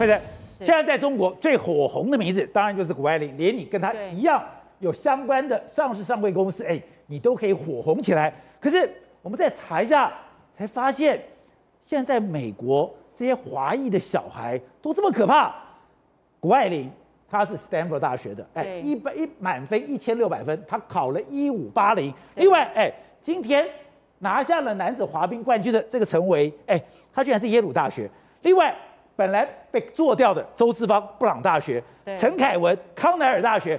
或者现在在中国最火红的名字，当然就是谷爱凌，连你跟她一样有相关的上市上柜公司，哎，你都可以火红起来。可是我们再查一下，才发现现在美国这些华裔的小孩都这么可怕。谷爱凌她是 Stanford 大学的，哎，一百一满分一千六百分，她考了一五八零。另外，哎，今天。拿下了男子滑冰冠军的这个陈维，哎，他居然是耶鲁大学。另外，本来被做掉的周志芳，布朗大学；陈凯文，康奈尔大学。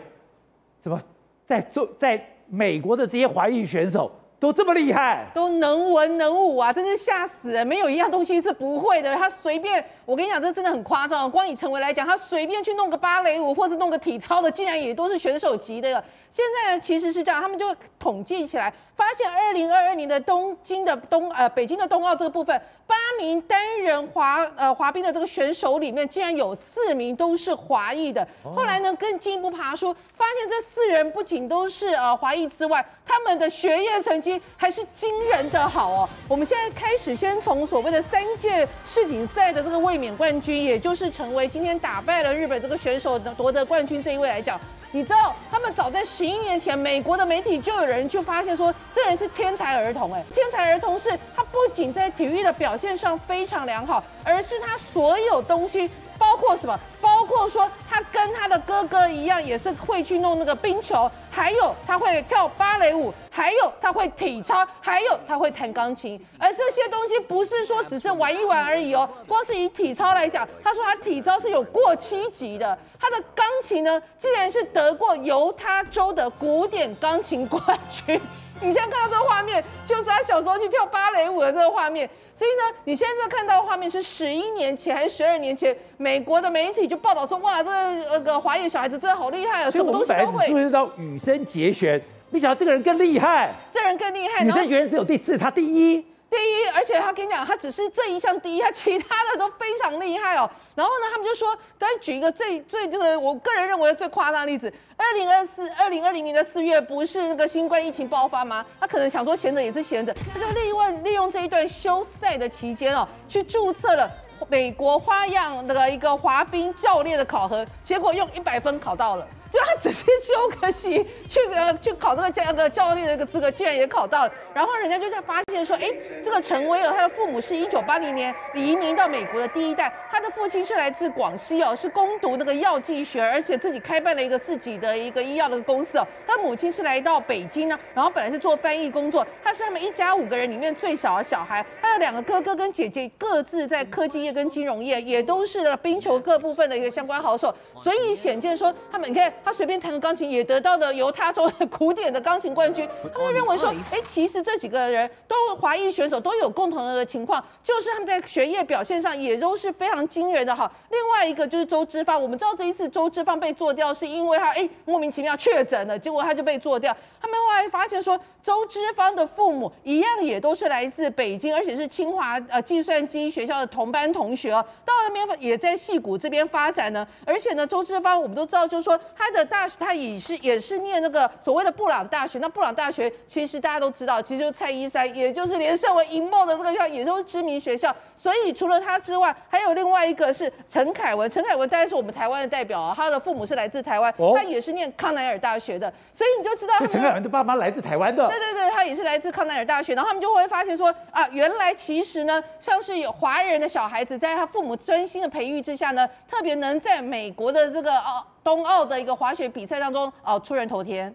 怎么在做在美国的这些华裔选手都这么厉害，都能文能武啊，真是吓死人！没有一样东西是不会的。他随便，我跟你讲，这真的很夸张。光以陈维来讲，他随便去弄个芭蕾舞，或是弄个体操的，竟然也都是选手级的。现在其实是这样，他们就统计起来，发现二零二二年的东京的东呃北京的冬奥这个部分，八名单人滑呃滑冰的这个选手里面，竟然有四名都是华裔的。后来呢，更进一步爬出，发现这四人不仅都是呃华裔之外，他们的学业成绩还是惊人的好哦。我们现在开始先从所谓的三届世锦赛的这个卫冕冠军，也就是成为今天打败了日本这个选手夺得冠军这一位来讲。你知道，他们早在十一年前，美国的媒体就有人就发现说，这人是天才儿童。哎，天才儿童是他不仅在体育的表现上非常良好，而是他所有东西。包括什么？包括说他跟他的哥哥一样，也是会去弄那个冰球，还有他会跳芭蕾舞，还有他会体操，还有他会弹钢琴。而这些东西不是说只是玩一玩而已哦。光是以体操来讲，他说他体操是有过七级的。他的钢琴呢，竟然是得过犹他州的古典钢琴冠军。你现在看到这个画面，就是他小时候去跳芭蕾舞的这个画面。所以呢，你现在看到的画面是十一年前还是十二年前？美国的媒体就报道说，哇，这个那个华裔小孩子真的好厉害啊，什么东西都会。注意到羽生结弦，没想到这个人更厉害。这人更厉害，女生结弦只有第四，他第一。第一，而且他跟你讲，他只是这一项第一，他其他的都非常厉害哦。然后呢，他们就说，再举一个最最这个，我个人认为最夸张的例子，二零二四二零二零年的四月，不是那个新冠疫情爆发吗？他可能想说闲着也是闲着，他就利用利用这一段休赛的期间哦，去注册了美国花样那个一个滑冰教练的考核，结果用一百分考到了。就他直接休个息去呃去考这个教那个教练的一个资格，竟然也考到了。然后人家就在发现说，哎，这个陈威尔他的父母是一九八零年移民到美国的第一代，他的父亲是来自广西哦，是攻读那个药剂学，而且自己开办了一个自己的一个医药的公司哦。他的母亲是来到北京呢，然后本来是做翻译工作，他是他们一家五个人里面最小的小孩。他的两个哥哥跟姐姐各自在科技业跟金融业也都是冰球各部分的一个相关好手，所以显见说他们你看。他随便弹个钢琴，也得到了犹他州的古典的钢琴冠军。他们认为说，哎，其实这几个人都华裔选手都有共同的情况，就是他们在学业表现上也都是非常惊人的哈。另外一个就是周之芳，我们知道这一次周之芳被做掉，是因为他哎莫名其妙确诊了，结果他就被做掉。他们后来发现说，周之芳的父母一样也都是来自北京，而且是清华呃计算机学校的同班同学哦。到了那边也在戏谷这边发展呢，而且呢，周之芳我们都知道，就是说他。的大学，他也是也是念那个所谓的布朗大学。那布朗大学其实大家都知道，其实就是蔡依珊，也就是连胜文银梦的这个学校，也都是知名学校。所以除了他之外，还有另外一个是陈凯文。陈凯文当然是我们台湾的代表啊，他的父母是来自台湾，哦、他也是念康奈尔大学的。所以你就知道，陈凯文的爸妈来自台湾的。对对对，他也是来自康奈尔大学。然后他们就会发现说啊，原来其实呢，像是有华人的小孩子，在他父母专心的培育之下呢，特别能在美国的这个哦。冬奥的一个滑雪比赛当中，哦，出人头天。